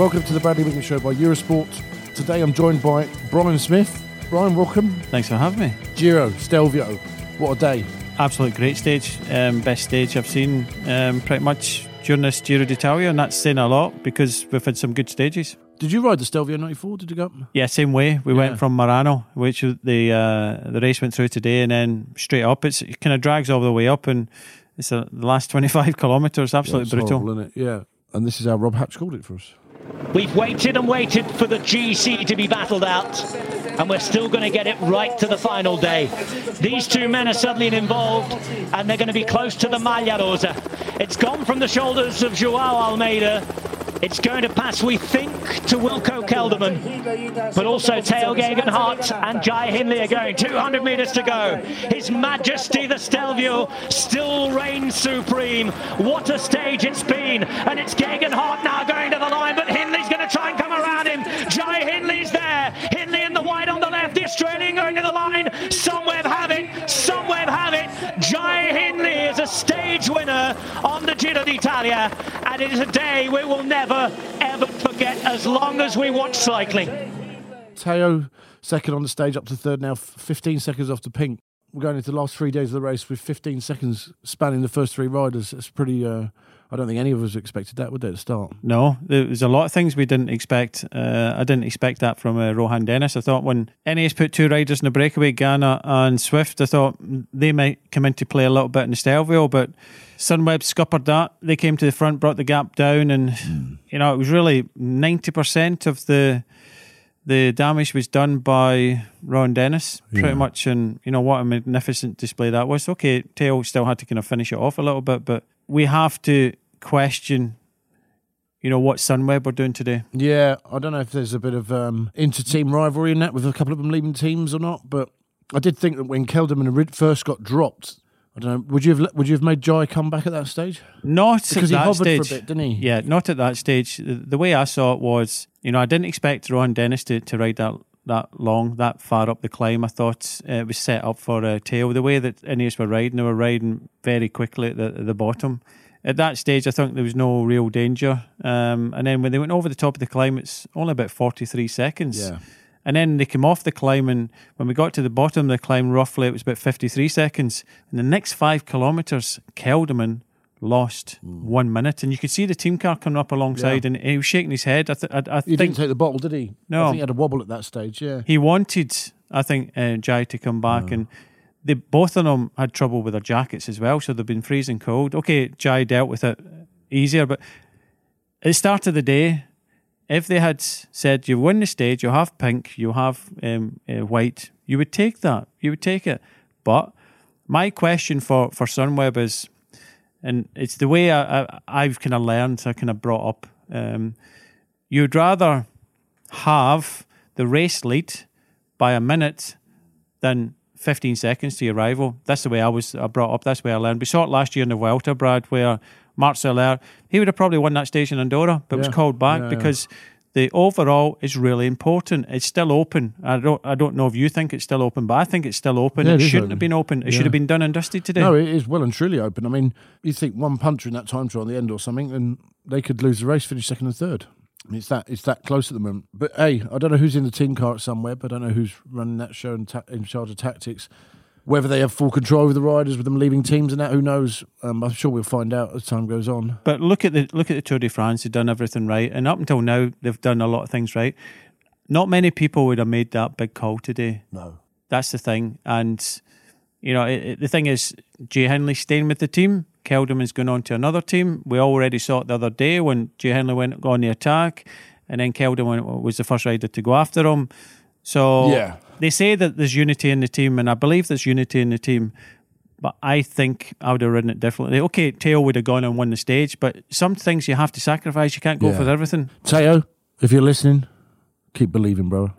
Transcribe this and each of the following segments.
Welcome to the Bradley Wiggins Show by Eurosport. Today I'm joined by Brian Smith. Brian, welcome. Thanks for having me. Giro, Stelvio. What a day. Absolute great stage. Um, best stage I've seen um, pretty much during this Giro d'Italia, and that's saying a lot because we've had some good stages. Did you ride the Stelvio 94? Did you go up? Yeah, same way. We Yeah. went from Merano, which the uh, the race went through today, and then straight up. It's, it kind of drags all the way up, and it's a, the last 25 kilometres, absolutely It's brutal. horrible, isn't it? Yeah. And this is how Rob Hatch called it for us. We've waited and waited for the GC to be battled out, and we're still going to get it right to the final day. These two men are suddenly involved, and they're going to be close to the Maglia Rosa. It's gone from the shoulders of Joao Almeida. It's going to pass, we think, to Wilco Kelderman, but also Tao Geoghegan Hart and Jai Hindley are going. 200 metres to go. His Majesty the Stelvio still reigns supreme. What a stage it's been, and it's Geoghegan Hart now going to the line, but Hindley's going to try and come around him. Jai Hindley's there. Hindley in the white on the going to the line. Somewhere have it. Somewhere have it. Jai Hindley is a stage winner on the Giro d'Italia, and it is a day we will never ever forget as long as we watch cycling. Tao, second on the stage, up to third now, 15 seconds off to Pink. We're going into the last three days of the race with 15 seconds spanning the first three riders. It's pretty. Uh, I don't think any of us expected that, would they, at the start? No, there was a lot of things we didn't expect. Uh, I didn't expect that from uh, Rohan Dennis. I thought when Ineos put two riders in the breakaway, Ganna and Swift, I thought they might come into play a little bit in the Stelvio, but Sunweb scuppered that. They came to the front, brought the gap down, and you know it was really ninety percent of the the damage was done by Rohan Dennis, pretty much. And you know what a magnificent display that was. Okay, Tao still had to kind of finish it off a little bit, but we have to question, you know, what Sunweb are doing today. Yeah, I don't know if there's a bit of um, inter-team rivalry in that with a couple of them leaving teams or not, but I did think that when Kelderman first got dropped, I don't know, would you have would you have made Jai come back at that stage? Not Because at he that hovered stage. for a bit, didn't he? Yeah, not at that stage. The way I saw it was, you know, I didn't expect Rohan Dennis to, to ride that that long, that far up the climb. I thought uh, it was set up for a tail. The way that Ineos were riding, they were riding very quickly at the, at the bottom. At that stage, I think there was no real danger. Um, and then when they went over the top of the climb, it's only about 43 seconds. Yeah. And then they came off the climb, and when we got to the bottom of the climb, roughly it was about 53 seconds. And the next five kilometres, Kelderman lost Hmm. one minute. And you could see the team car coming up alongside, and he was shaking his head. I, th- I, I He think didn't take the bottle, did he? No. I think he had a wobble at that stage, yeah. he wanted, I think, uh, Jai to come back. And they both of them had trouble with their jackets as well, so they've been freezing cold. Okay, Jai dealt with it easier, but at the start of the day, if they had said you win the stage, you have pink, you have um, uh, white, you would take that. You would take it. But my question for for Sunweb is, and it's the way I, I, I've kind of learned, I kind of brought up. Um, you'd rather have the race lead by a minute than 15 seconds to your rival. That's the way I was uh, brought up. That's the way I learned. We saw it last year in the Vuelta, Brad, where Marc Soler, he would have probably won that stage in Andorra, but was called back Yeah, yeah. The overall is really important. It's still open. I don't I don't know if you think it's still open, but I think it's still open. Yeah, it it shouldn't open. have been open. It Yeah. should have been done and dusted today. No, it is well and truly open. I mean, you think one puncher in that time trial on the end or something, and they could lose the race, finish second and third. I mean, it's that it's that close at the moment. But hey, I don't know who's in the team car at Sunweb. I don't know who's running that show and ta- in charge of tactics. Whether they have full control over the riders with them leaving teams and that, who knows? Um, I'm sure we'll find out as time goes on. But look at the look at the Tour de France. They've done everything right, and up until now, they've done a lot of things right. Not many people would have made that big call today. No. That's the thing, and you know it, it- the thing is, Jai Hindley staying with the team. Kelderman's going on to another team. We already saw it the other day when Jai Hindley went on the attack, and then Kelderman was the first rider to go after him. So Yeah. They say that there's unity in the team, and I believe there's unity in the team. But I think I would have ridden it differently. Okay, Tao would have gone and won the stage, but some things you have to sacrifice. You can't go Yeah. for everything. Tao, if you're listening, keep believing, bro.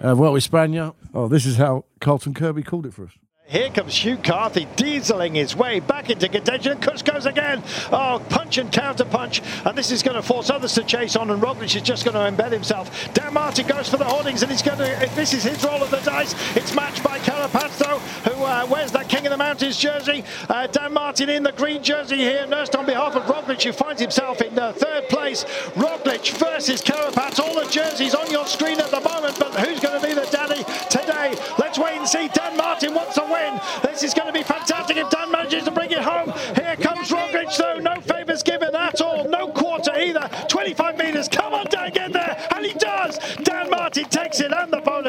Uh, well, Espana. Oh, this is how Carlton Kirby called it for us. Here comes Hugh Carthy dieseling his way back into contention. And Kuss goes again. Oh, punch and counter punch. And this is going to force others to chase on. And Roglic is just going to embed himself. Dan Martin goes for the hoardings. And he's going to, if this is his roll of the dice, it's matched by Carapaz, though, who uh, wears that King of the Mountains jersey. Uh, Dan Martin in the green jersey here, nursed on behalf of Roglic, who finds himself in uh, third place. Roglic versus Carapaz. All the jerseys on your screen at the moment. But who's going to be the daddy today? Let's wait and see. Dan Martin wants a win. This is going to be fantastic if Dan manages to bring it home. Here comes Roglic, though. No favours given at all. No quarter either. 25 metres. Come on, Dan, get there. And he does. Dan Martin takes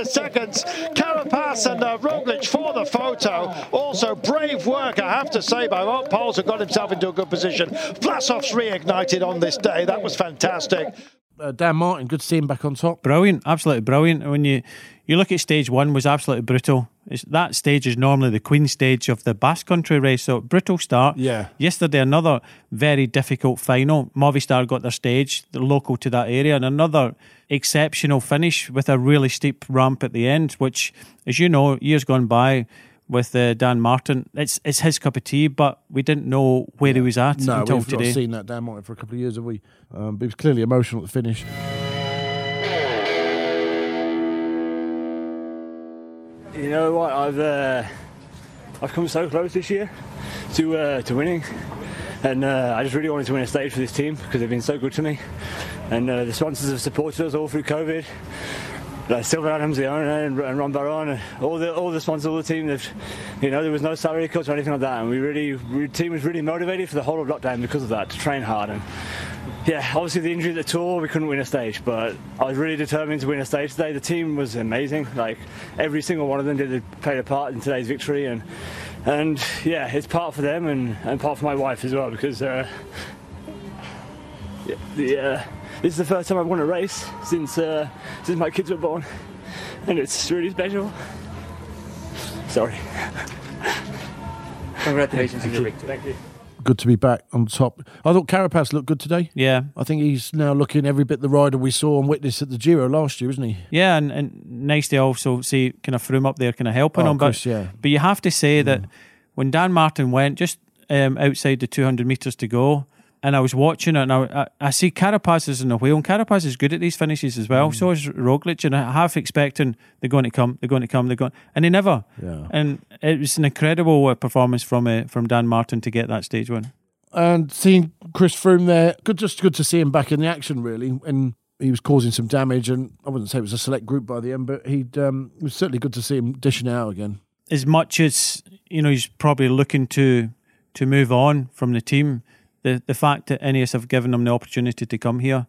seconds. Carapaz and uh, Roglic for the photo. Also, brave work, I have to say, by Wout Poels, who got himself into a good position. Vlasov's reignited on this day. That was fantastic. Uh, Dan Martin, good to see him back on top. Brilliant, absolutely brilliant. When you you look at stage one, was absolutely brutal. It's, that stage is normally the queen stage of the Basque Country race, so brutal start. Yeah. Yesterday, another very difficult final. Movistar got their stage, the local to that area, and another exceptional finish with a really steep ramp at the end, which, as you know, years gone by with uh, Dan Martin, it's it's his cup of tea, but we didn't know where he was at No, until we've today. not seen that Dan Martin for a couple of years, have we? Um, but he was clearly emotional at the finish. You know what? I've uh, I've come so close this year to uh, to winning, and uh, I just really wanted to win a stage for this team because they've been so good to me, and uh, the sponsors have supported us all through COVID. Like Sylvan Adams, the owner, and, and Ron Baron, and all the all the sponsors, all the team. You know, there was no salary cuts or anything like that, and we really, the team was really motivated for the whole of lockdown because of that to train hard and yeah, obviously the injury at the tour, we couldn't win a stage, but I was really determined to win a stage today. The team was amazing. Like every single one of them did played a part in today's victory, and and yeah, it's part for them and, and part for my wife as well because uh, yeah, the uh, this is the first time I've won a race since uh, since my kids were born, and it's really special. Sorry. Congratulations on your victory. Thank you. Good to be back on top. I thought Carapaz looked good today. yeah, I think he's now looking every bit the rider we saw and witnessed at the Giro last year, isn't he? Yeah, and, and nice to also see kind of Froome up there, kind of helping Oh, him. But yeah. Mm. but you have to say that when Dan Martin went just um, outside the 200 meters to go, and I was watching it, and I, I, I see Carapaz is in the wheel, and Carapaz is good at these finishes as Mm. well. So is Roglic, and I half expecting they're going to come, they're going to come, they're going, and they never. Yeah. And it was an incredible uh, performance from uh, from Dan Martin to get that stage win. And seeing Chris Froome there, good, just good to see him back in the action, really. And he was causing some damage, and I wouldn't say it was a select group by the end, but he'd um, it was certainly good to see him dishing out again. as much as you know he's probably looking to to move on from the team, the the fact that Ineos have given him the opportunity to come here,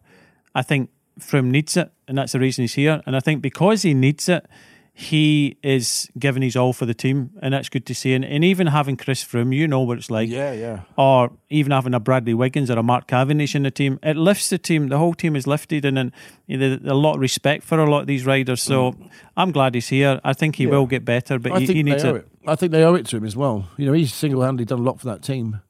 I think Froome needs it, and that's the reason he's here. And I think because he needs it, he is giving his all for the team, and that's good to see. And, and even having Chris Froome, you know what it's like, Yeah, yeah. or even having a Bradley Wiggins or a Mark Cavendish in the team, it lifts the team. The whole team is lifted, and, and you know, there's a lot of respect for a lot of these riders. So mm. I'm glad he's here. I think he Yeah. will get better, but I he, think he needs they owe it. it. I think they owe it to him as well. You know, he's single handedly done a lot for that team,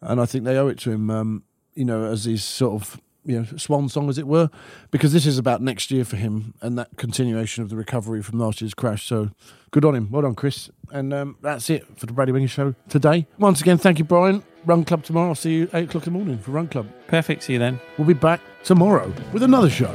and I think they owe it to him. Um, you know, as his sort of you know swan song, as it were, because this is about next year for him and that continuation of the recovery from last year's crash. So good on him. Well done, Chris. And um, that's it for the Bradley Wiggins Show today. Once again, thank you, Brian. Run Club tomorrow. I'll see you eight o'clock in the morning for Run Club. Perfect. See you then. We'll be back tomorrow with another show.